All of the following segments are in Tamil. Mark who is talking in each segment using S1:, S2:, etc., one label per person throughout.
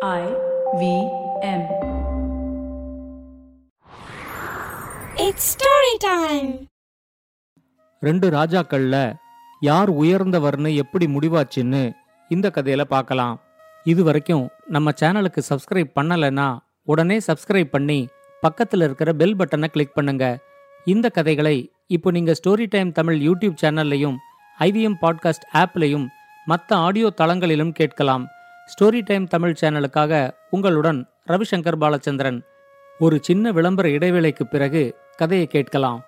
S1: I V M.
S2: It's story time.
S3: ரெண்டு ராஜாக்கள்ல யார் உயர்ந்தவர்னு எப்படி முடிவாச்சுன்னு இந்த கதையில பார்க்கலாம் இது வரைக்கும் நம்ம சேனலுக்கு சப்ஸ்கிரைப் பண்ணலைன்னா உடனே சப்ஸ்கிரைப் பண்ணி பக்கத்தில் இருக்கிற பெல் பட்டனை கிளிக் பண்ணுங்க இந்த கதைகளை இப்போ நீங்க ஸ்டோரி டைம் தமிழ் யூடியூப் சேனல்லையும் ஐவிஎம் பாட்காஸ்ட் ஆப்லையும் மற்ற ஆடியோ தளங்களிலும் கேட்கலாம் ஸ்டோரி டைம் தமிழ் சேனலுக்காக உங்களுடன் ரவிசங்கர் பாலச்சந்திரன். ஒரு சின்ன விளம்பர இடைவேளைக்கு பிறகு கதையை கேட்கலாம்.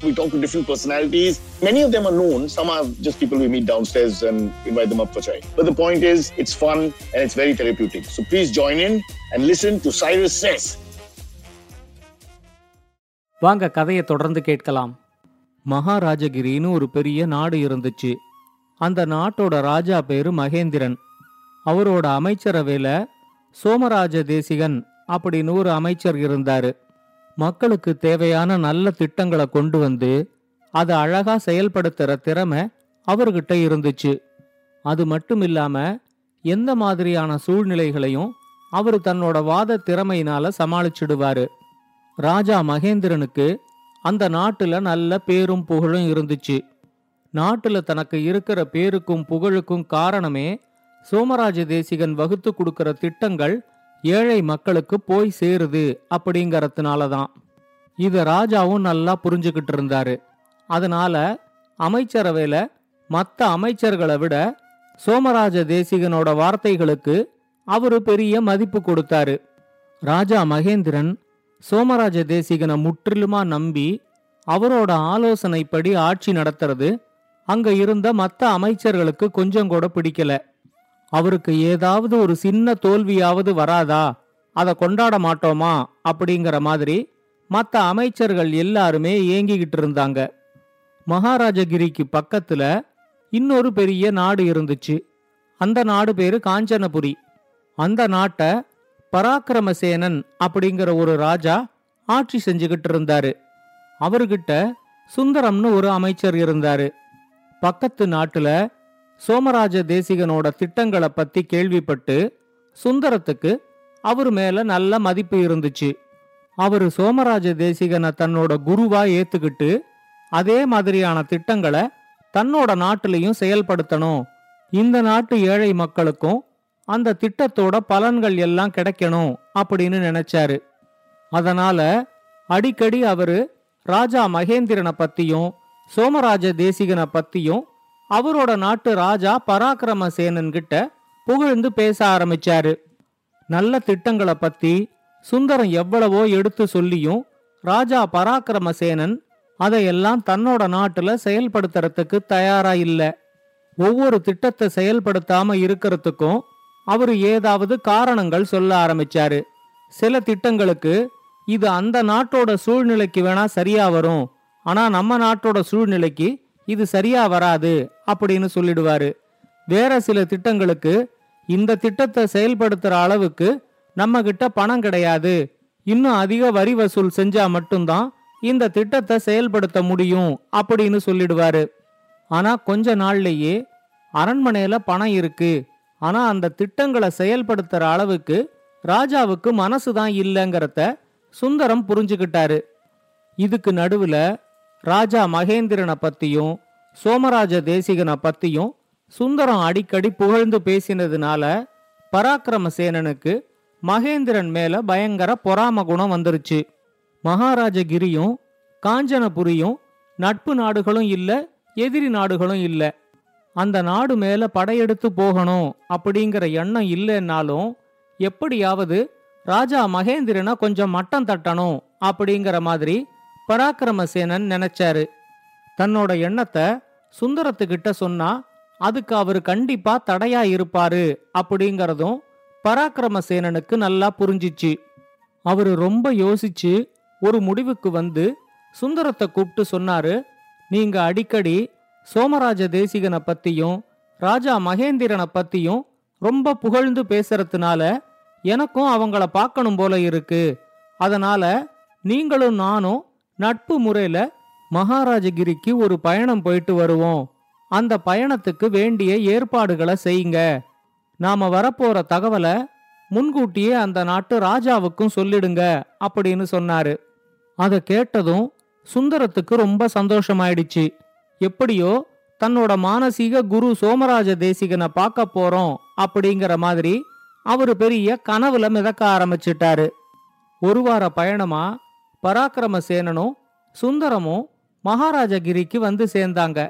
S4: We talk to different personalities. Many of them are known. Some are just people we meet downstairs and invite them up for chai. But the point is, it's fun and it's very therapeutic. So please join in and listen to Cyrus Says.
S3: வாங்க கதையை தொடர்ந்து கேட்கலாம் மகாராஜகிரின்னு ஒரு பெரிய நாடு இருந்துச்சு அந்த நாட்டோட ராஜா பேரு மகேந்திரன் அவரோட அமைச்சரவையில சோமராஜ தேசிகன் அப்படின்னு ஒரு அமைச்சர் இருந்தாரு மக்களுக்கு தேவையான நல்ல திட்டங்களை கொண்டு வந்து அதை அழகா செயல்படுத்துற திறமை அவர்கிட்ட இருந்துச்சு. அது மட்டும் இல்லாம எந்த மாதிரியான சூழ்நிலைகளையும் அவர் தன்னோட வாத திறமையினால சமாளிச்சிடுவாரு. ராஜா மகேந்திரனுக்கு அந்த நாட்டுல நல்ல பேரும் புகழும் இருந்துச்சு. நாட்டுல தனக்கு இருக்கிற பேருக்கும் புகழுக்கும் காரணமே சோமராஜ தேசிகன் வகுத்து கொடுக்கிற திட்டங்கள் ஏழை மக்களுக்கு போய் சேருது அப்படிங்கறதுனால தான் இத ராஜாவும் நல்லா புரிஞ்சுக்கிட்டு இருந்தாரு. அதனால அமைச்சரவையில மற்ற அமைச்சர்களை விட சோமராஜ தேசிகனோட வார்த்தைகளுக்கு அவரு பெரிய மதிப்பு கொடுத்தாரு. ராஜா மகேந்திரன் சோமராஜ தேசிகனை முற்றிலுமா நம்பி அவரோட ஆலோசனைப்படி ஆட்சி நடத்துறது அங்க இருந்த மற்ற அமைச்சர்களுக்கு கொஞ்சம் கூட பிடிக்கல. அவருக்கு ஏதாவது ஒரு சின்ன தோல்வியாவது வராதா? அதை கொண்டாட மாட்டோமா? அப்படிங்கிற மாதிரி மற்ற அமைச்சர்கள் எல்லாருமே ஏங்கிக்கிட்டு இருந்தாங்க. மகாராஜகிரிக்கு பக்கத்துல இன்னொரு பெரிய நாடு இருந்துச்சு. அந்த நாடு பேரு காஞ்சனபுரி. அந்த நாட்டை பராக்கிரமசேனன் அப்படிங்கிற ஒரு ராஜா ஆட்சி செஞ்சுக்கிட்டு இருந்தாரு. அவர்கிட்ட சுந்தரம்னு ஒரு அமைச்சர் இருந்தாரு. பக்கத்து நாட்டுல சோமராஜ தேசிகனோட திட்டங்களை பத்தி கேள்விப்பட்டு சுந்தரத்துக்கு அவர் மேல நல்ல மதிப்பு இருந்துச்சு. அவரு சோமராஜ தேசிகனை தன்னோட குருவா ஏத்துக்கிட்டு அதே மாதிரியான திட்டங்களை தன்னோட நாட்டிலையும் செயல்படுத்தணும். இந்த நாட்டு ஏழை மக்களுக்கும் அந்த திட்டத்தோட பலன்கள் எல்லாம் கிடைக்கணும் அப்படின்னு நினைச்சாரு. அதனால அடிக்கடி அவரு ராஜா மகேந்திரனை பத்தியும் சோமராஜ தேசிகனை பத்தியும் அவரோட நாட்டு ராஜா பராக்கிரம சேனன் கிட்ட புகழ்ந்து பேச ஆரம்பிச்சாரு. நல்ல திட்டங்களை பத்தி சுந்தரம் எவ்வளவோ எடுத்து சொல்லியும் ராஜா பராக்கிரம சேனன் அதையெல்லாம் தன்னோட நாட்டுல செயல்படுத்துறதுக்கு தயாரா இல்ல. ஒவ்வொரு திட்டத்தை செயல்படுத்தாம இருக்கிறதுக்கும் அவரு ஏதாவது காரணங்கள் சொல்ல ஆரம்பிச்சாரு. சில திட்டங்களுக்கு இது அந்த நாட்டோட சூழ்நிலைக்கு வேணா சரியா வரும். ஆனா நம்ம நாட்டோட சூழ்நிலைக்கு இது சரியா வராது. அப்படின்னு சொல்லிடுவாரு. வேற சில திட்டங்களுக்கு இந்த திட்டத்தை செயல்படுத்துற அளவுக்கு நம்ம கிட்ட பணம் கிடையாது. இன்னும் அதிக வரி வசூல் செஞ்சா மட்டும்தான் இந்த திட்டத்தை செயல்படுத்த முடியும் அப்படின்னு சொல்லிடுவாரு. ஆனா கொஞ்ச நாள்லயே அரண்மனையில பணம் இருக்கு. ஆனா அந்த திட்டங்களை செயல்படுத்துற அளவுக்கு ராஜாவுக்கு மனசுதான் இல்லைங்கிறத சுந்தரம் புரிஞ்சுக்கிட்டாரு. இதுக்கு நடுவுல ராஜா மகேந்திரனை பத்தியும் சோமராஜ தேசிகனை பத்தியும் சுந்தரம் அடிக்கடி புகழ்ந்து பேசினதுனால பராக்கிரமசேனனுக்கு மகேந்திரன் மேல பயங்கர பொறாம குணம் வந்துருச்சு. மகாராஜகிரியும் காஞ்சனபுரியும் நட்பு நாடுகளும் இல்ல எதிரி நாடுகளும் இல்ல. அந்த நாடு மேல படையெடுத்து போகணும் அப்படிங்கிற எண்ணம் இல்லைன்னாலும் எப்படியாவது ராஜா மகேந்திரனை கொஞ்சம் மட்டம் தட்டணும் அப்படிங்கிற மாதிரி பராக்கிரமசேனன் நினைச்சாரு. தன்னோட எண்ணத்தை சுந்தரத்துக்கிட்ட சொன்னா அதுக்கு அவரு கண்டிப்பா தடையா இருப்பாரு அப்படிங்கறதும் பராக்கிரமசேனனுக்கு நல்லா புரிஞ்சிச்சு. அவரு ரொம்ப யோசிச்சு ஒரு முடிவுக்கு வந்து சுந்தரத்தை கூப்பிட்டு சொன்னாரு நீங்க அடிக்கடி சோமராஜ தேசிகனை பத்தியும் ராஜா மகேந்திரனை பத்தியும் ரொம்ப புகழ்ந்து பேசுறதுனால எனக்கும் அவங்கள பார்க்கணும் போல இருக்கு. அதனால நீங்களும் நானும் நட்பு முறையில மகாராஜகிரிக்கு ஒரு பயணம் போயிட்டு வருவோம். அந்த பயணத்துக்கு வேண்டிய ஏற்பாடுகளை செய்யுங்க. நாம வரப்போற தகவலை முன்கூட்டியே அந்த நாட்டு ராஜாவுக்கும் சொல்லிடுங்க அப்படின்னு சொன்னாரு. அதை கேட்டதும் சுந்தரத்துக்கு ரொம்ப சந்தோஷமாயிடுச்சு. எப்படியோ தன்னோட மானசீக குரு சோமராஜ தேசிகனை பார்க்க போறோம் அப்படிங்கிற மாதிரி அவரு பெரிய கனவுல மிதக்க ஆரம்பிச்சிட்டாரு. ஒரு வார பயணமா பராக்கிரமசேனனும் சுந்தரமும் மகாராஜகிரிக்கு வந்து சேர்ந்தாங்க.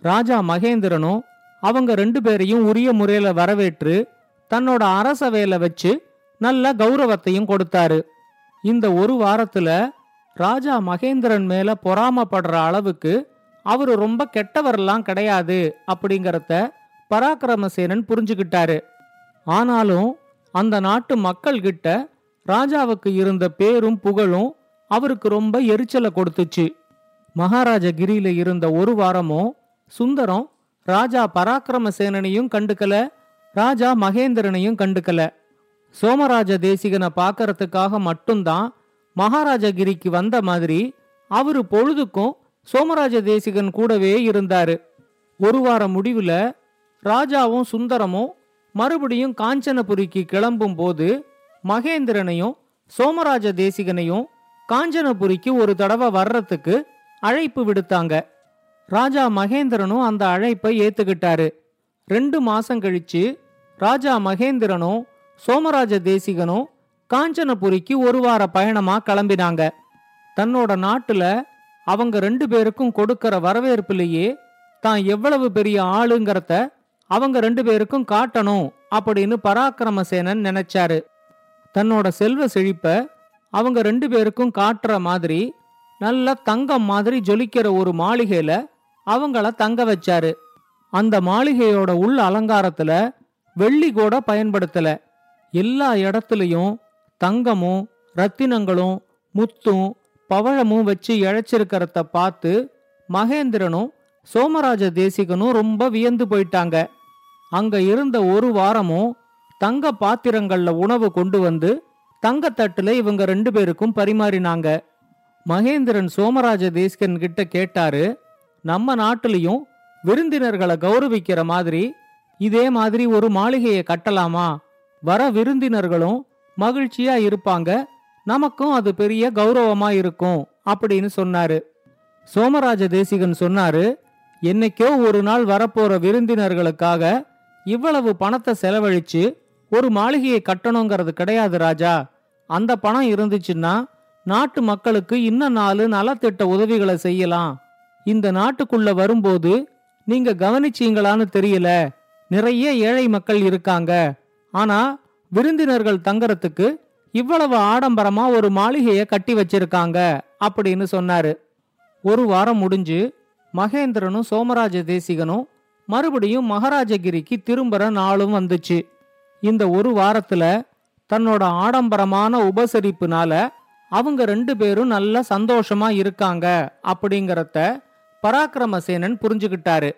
S3: ராஜா மகேந்திரனும் அவங்க ரெண்டு பேரையும் உரிய முறையில வரவேற்று தன்னோட அரச வேலை வச்சு நல்ல கௌரவத்தையும் கொடுத்தாரு. இந்த ஒரு வாரத்துல ராஜா மகேந்திரன் மேல பொறாமப்படுற அளவுக்கு அவரு ரொம்ப கெட்டவரெல்லாம் கிடையாது அப்படிங்கறத பராக்கிரமசேனன் புரிஞ்சுக்கிட்டாரு ஆனாலும் அந்த நாட்டு மக்கள் கிட்ட ராஜாவுக்கு இருந்த பேரும் புகழும் அவருக்கு ரொம்ப எரிச்சலை கொடுத்துச்சு. மகாராஜகிரியில இருந்த ஒரு வாரமும் சுந்தரம் ராஜா பராக்கிரமசேனனையும் கண்டுக்கல ராஜா மகேந்திரனையும் கண்டுக்கல. சோமராஜ தேசிகனை பார்க்கறதுக்காக மட்டும்தான் மகாராஜகிரிக்கு வந்த மாதிரி அவரு பொழுதுக்கும் சோமராஜ தேசிகன் கூடவே இருந்தாரு. ஒரு வார முடிவுல ராஜாவும் சுந்தரமும் மறுபடியும் காஞ்சனபுரிக்கு கிளம்பும் போது மகேந்திரனையும் சோமராஜ தேசிகனையும் காஞ்சனபுரிக்கு ஒரு தடவை வர்றதுக்கு அழைப்பு விடுத்தாங்க. ராஜா மகேந்திரனும் அந்த அழைப்பை ஏத்துக்கிட்டாரு. ரெண்டு மாசம் கழிச்சு ராஜா மகேந்திரனும் சோமராஜ தேசிகனும் காஞ்சனபுரிக்கு ஒரு வார பயணமா கிளம்பினாங்க. தன்னோட நாட்டுல அவங்க ரெண்டு பேருக்கும் கொடுக்கற வரவேற்புலேயே தான் எவ்வளவு பெரிய ஆளுங்கிறத அவங்க ரெண்டு பேருக்கும் காட்டணும் அப்படின்னு பராக்கிரமசேனன் நினைச்சாரு. தன்னோட செல்வ செழிப்ப அவங்க ரெண்டு பேருக்கும் காட்டுற மாதிரி நல்ல தங்கம் மாதிரி ஜொலிக்கிற ஒரு மாளிகையில அவங்கள தங்க வச்சாரு. அந்த மாளிகையோட உள் அலங்காரத்துல வெள்ளி கூட பயன்படுத்தல. எல்லா இடத்துலையும் தங்கமும் ரத்தினங்களும் முத்தும் பவழமும் வச்சு இழைச்சிருக்கிறத பார்த்து மகேந்திரனும் சோமராஜ தேசிகனும் ரொம்ப வியந்து போயிட்டாங்க. அங்க இருந்த ஒரு வாரமும் தங்க பாத்திரங்கள்ல உணவு கொண்டு வந்து தங்கத்தட்டுல இவங்க ரெண்டு பேருக்கும் பரிமாறினாங்க. மகேந்திரன் சோமராஜ தேஸ்கன் கிட்ட கேட்டாரு நம்ம நாட்டிலையும் விருந்தினர்களை கௌரவிக்கிற மாதிரி இதே மாதிரி ஒரு மாளிகையை கட்டலாமா? வர விருந்தினர்களும் மகிழ்ச்சியா இருப்பாங்க. நமக்கும் அது பெரிய கௌரவமா இருக்கும் அப்படின்னு சொன்னாரு. சோமராஜ தேசிகன் சொன்னாரு என்னைக்கோ ஒரு நாள் வரப்போற விருந்தினர்களுக்காக இவ்வளவு பணத்தை செலவழிச்சு ஒரு மாளிகையை கட்டணுங்கிறது கிடையாது ராஜா. அந்த பணம் இருந்துச்சுன்னா நாட்டு மக்களுக்கு இன்னும் நாலு நலத்திட்ட உதவிகளை செய்யலாம். இந்த நாட்டுக்குள்ள வரும்போது நீங்க கவனிச்சீங்களான்னு தெரியல. நிறைய ஏழை மக்கள் இருக்காங்க. ஆனா விருந்தினர்கள் தங்கறதுக்கு இவ்வளவு ஆடம்பரமா ஒரு மாளிகையை கட்டி வச்சிருக்காங்க அப்படின்னு சொன்னாரு. ஒரு வாரம் முடிஞ்சு மகேந்திரனும் சோமராஜ தேசிகனும் மறுபடியும் மகாராஜகிரிக்கு திரும்புற நாளும் வந்துச்சு. இந்த ஒரு வாரத்துல தன்னோட ஆடம்பரமான உபசரிப்புனால அவங்க ரெண்டு பேரும் நல்ல சந்தோஷமா இருக்காங்க அப்படிங்கறத பராக்கிரமசேனன் புரிஞ்சுகிட்டாரு.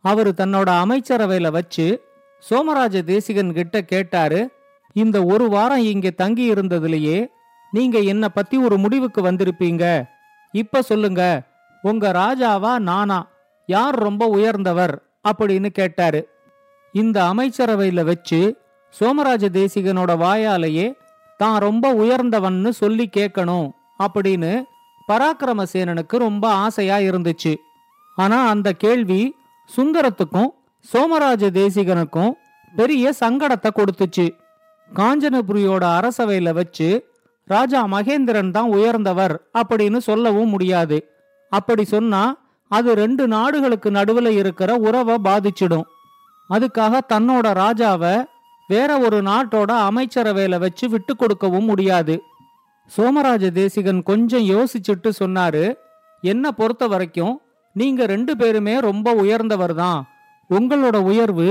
S3: அவரு தன்னோட அமைச்சரவையில வச்சு சோமராஜ தேசிகன் கிட்ட கேட்டாரு இந்த ஒரு வாரம் இங்க தங்கி இருந்ததுலயே நீங்க என்ன பத்தி ஒரு முடிவுக்கு வந்திருப்பீங்க. இப்ப சொல்லுங்க உங்க ராஜாவா நானா? யார் ரொம்ப உயர்ந்தவர்? அப்படின்னு கேட்டாரு. இந்த அமைச்சரவையில வச்சு சோமராஜ தேசிகனோட வாயாலேயே தான் ரொம்ப உயர்ந்தவன்னு சொல்லி கேட்கணும் அப்படின்னு பராக்கிரமசேனனுக்கு ரொம்ப ஆசையா இருந்துச்சு. ஆனா அந்த கேள்வி சுந்தரத்துக்கும் சோமராஜ தேசிகனுக்கும் பெரிய சங்கடத்தை கொடுத்துச்சு. காஞ்சனபுரியோட அரசவையில வச்சு ராஜா மகேந்திரன் தான் உயர்ந்தவர் அப்படின்னு சொல்லவும் முடியாது. அப்படி சொன்னா அது ரெண்டு நாடுகளுக்கு நடுவுல இருக்கிற உறவை பாதிச்சிடும். அதுக்காக தன்னோட ராஜாவை வேற ஒரு நாட்டோட அமைச்சரவையில வச்சு விட்டு கொடுக்கவும் முடியாது. சோமராஜ தேசிகன் கொஞ்சம் யோசிச்சுட்டு சொன்னாரு என்ன பொறுத்த வரைக்கும் நீங்க ரெண்டு பேருமே ரொம்ப உயர்ந்தவர் தான் உங்களோட உயர்வு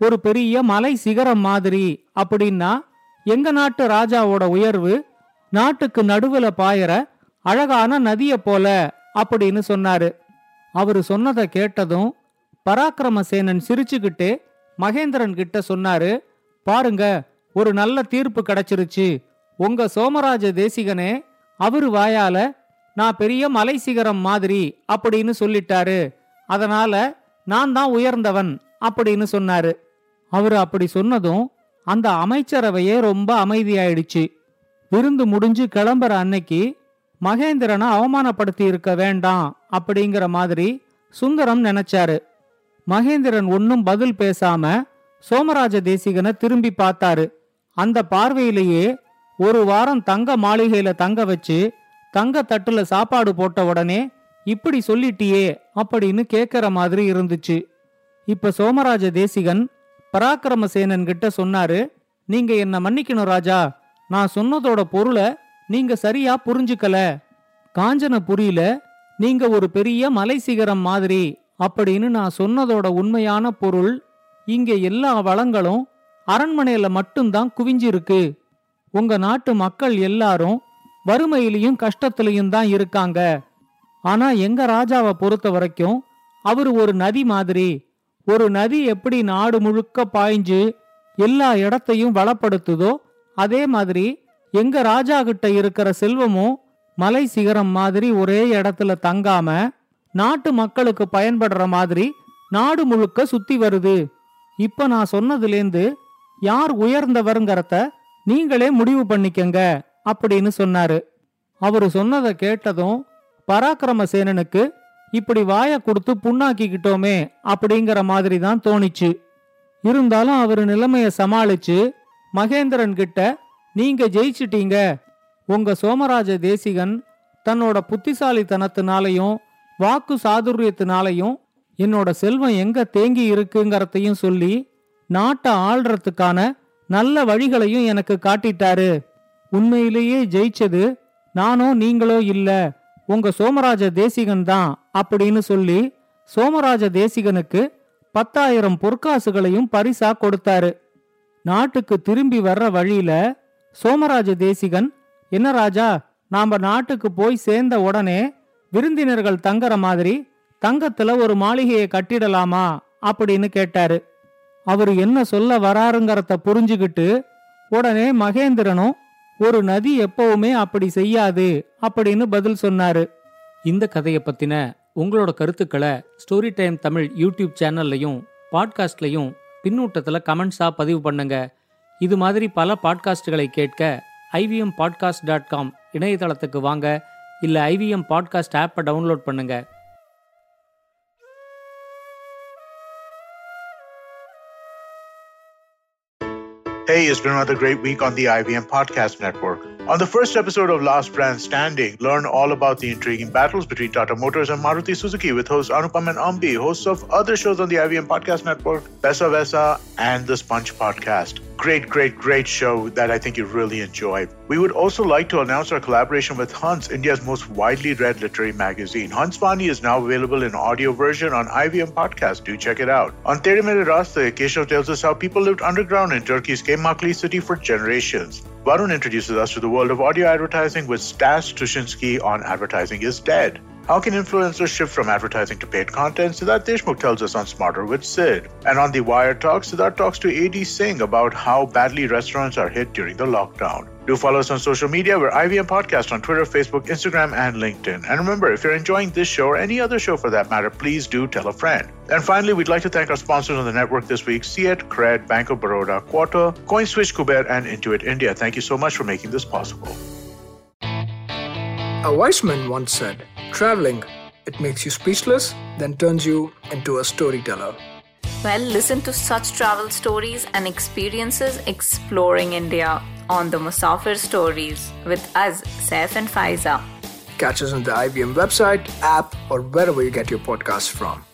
S3: ஒரு பெரிய மலை சிகரம் மாதிரி. அப்படின்னா எங்க நாட்டு ராஜாவோட உயர்வு நாட்டுக்கு நடுவுல பாயற அழகான நதிய போல அப்படின்னு சொன்னாரு. அவரு சொன்னதை கேட்டதும் பராக்கிரமசேனன் சிரிச்சுக்கிட்டே மகேந்திரன் கிட்ட சொன்னாரு பாருங்க ஒரு நல்ல தீர்ப்பு கிடைச்சிருச்சு. உங்க சோமராஜ தேசிகனே அவரு வாயால நான் பெரிய மலை சிகரம் மாதிரி அப்படின்னு சொல்லிட்டாரு. அதனால நான் தான் உயர்ந்தவன் அப்படின்னு சொன்னாரு. அவரு அப்படி சொன்னதும் அந்த அமைச்சரவையே ரொம்ப அமைதியாயிடுச்சு. விருந்து முடிஞ்சு கிளம்புற அன்னைக்கு மகேந்திரனை அவமானப்படுத்தி இருக்க வேண்டாம் அப்படிங்கிற மாதிரி சுந்தரம் நினைச்சாரு. மகேந்திரன் ஒன்னும் பதில் பேசாம சோமராஜ தேசிகனை திரும்பி பார்த்தாரு. அந்த பார்வையிலேயே ஒரு வாரம் தங்க மாளிகையில தங்க வச்சு தங்க தட்டுல சாப்பாடு போட்ட உடனே இப்படி சொல்லிட்டியே அப்படின்னு கேக்குற மாதிரி இருந்துச்சு. இப்ப சோமராஜ தேசிகன் பராக்கிரமசேனன் கிட்ட சொன்னாரு நீங்க என்ன மன்னிக்கணும் ராஜா நான் சொன்னதோட பொருளை நீங்க சரியா புரிஞ்சுக்கல. காஞ்சனபுரியில நீங்க ஒரு பெரிய மலை சிகரம் மாதிரி அப்படின்னு நான் சொன்னதோட உண்மையான பொருள் இங்க எல்லா வளங்களும் அரண்மனையில மட்டும்தான் குவிஞ்சிருக்கு. உங்க நாட்டு மக்கள் எல்லாரும் வறுமையிலையும் கஷ்டத்திலையும் தான் இருக்காங்க. ஆனா எங்க ராஜாவை பொறுத்த வரைக்கும் அவர் ஒரு நதி மாதிரி. ஒரு நதி எப்படி நாடு முழுக்க பாய்ஞ்சு எல்லா இடத்தையும் வளப்படுத்துதோ அதே மாதிரி எங்க ராஜா கிட்ட இருக்கிற செல்வமும் மலை சிகரம் மாதிரி ஒரே இடத்துல தங்காம நாட்டு மக்களுக்கு பயன்படுற மாதிரி நாடு முழுக்க சுத்தி வருது. இப்ப நான் சொன்னதுலேந்து யார் உயர்ந்தவருங்கிறத நீங்களே முடிவு பண்ணிக்கங்க அப்படின்னு சொன்னாரு. அவரு சொன்னதை கேட்டதும் பராக்கிரமசேனனுக்கு இப்படி வாய கொடுத்து புண்ணாக்கிக்கிட்டோமே அப்படிங்கிற மாதிரி தான் தோணிச்சு. இருந்தாலும் அவரு நிலைமைய சமாளிச்சு மகேந்திரன் கிட்ட நீங்க ஜெயிச்சிட்டீங்க. உங்க சோமராஜ தேசிகன் தன்னோட புத்திசாலித்தனத்தினாலையும் வாக்கு சாதுரியத்தினாலையும் என்னோட செல்வம் எங்க தேங்கி இருக்குங்கிறதையும் சொல்லி நாட்டை ஆள்றதுக்கான நல்ல வழிகளையும் எனக்கு காட்டிட்டாரு. உண்மையிலேயே ஜெயிச்சது நானோ நீங்களோ இல்ல உங்க சோமராஜ தேசிகன் தான் அப்படின்னு சொல்லி சோமராஜ தேசிகனுக்கு பத்தாயிரம் பொற்காசுகளையும் பரிசா கொடுத்தாரு. நாட்டுக்கு திரும்பி வர்ற வழியில சோமராஜ தேசிகன் என்ன ராஜா நாம நாட்டுக்கு போய் சேர்ந்த உடனே விருந்தினர்கள் தங்குற மாதிரி தங்கத்துல ஒரு மாளிகையை கட்டிடலாமா அப்படின்னு கேட்டாரு. அவரு என்ன சொல்ல வராருங்கிறத புரிஞ்சுக்கிட்டு உடனே மகேந்திரனும் ஒரு நதி எப்பவுமே அப்படி செய்யாது அப்படின்னு பதில் சொன்னாரு. இந்த கதையை பத்தின உங்களோட கருத்துக்களை ஸ்டோரி டைம் தமிழ் யூடியூப் சேனல்லையும் பாட்காஸ்ட்லையும் பின்னூட்டத்தில் கமெண்ட்ஸா பதிவு பண்ணுங்க. இது மாதிரி பல பாட்காஸ்டுகளை கேட்க ஐவிஎம் பாட்காஸ்ட் டாட் காம் இணையதளத்துக்கு வாங்க. இல்லை ஐவிஎம் பாட்காஸ்ட் ஆப்பை டவுன்லோட் பண்ணுங்கள்
S5: Hey, it's been another great week on the IBM Podcast Network. On the first episode of Last Brand Standing, learn all about the intriguing battles between Tata Motors and Maruti Suzuki with hosts Anupam and Ambi, hosts of other shows on the IBM Podcast Network, Besa Vesa, and the Sponge Podcast. Great, great, great show that I think you really enjoy. We would also like to announce our collaboration with Hunts, India's most widely read literary magazine. Hunts Vani is now available in audio version on IBM Podcast. Do check it out. On Tere Mere Rasta, Keshav tells us how people lived underground in Turkey's Kemakli city for generations. Varun introduces us to the world of audio advertising with Stas Tushinsky on Advertising is Dead. How can influencers shift from advertising to paid content? Siddharth Deshmukh tells us on Smarter with Sid. And on the Wire Talk, Siddharth talks to AD Singh about how badly restaurants are hit during the lockdown. Do follow us on social media. We're IVM Podcast on Twitter, Facebook, Instagram, and LinkedIn. And remember, if you're enjoying this show or any other show for that matter, please do tell a friend. And finally, we'd like to thank our sponsors on the network this week Fiat, Cred, Bank of Baroda, Quarter, CoinSwitch, Kuber, and Intuit India. Thank you so much for making this possible.
S6: A wise man once said, Traveling, it makes you speechless, then turns you into a storyteller.
S7: Well, listen to such travel stories and experiences exploring India on the Musafir Stories with us, Saif and Faiza.
S6: Catch us on the IBM website, app, or wherever you get your podcasts from.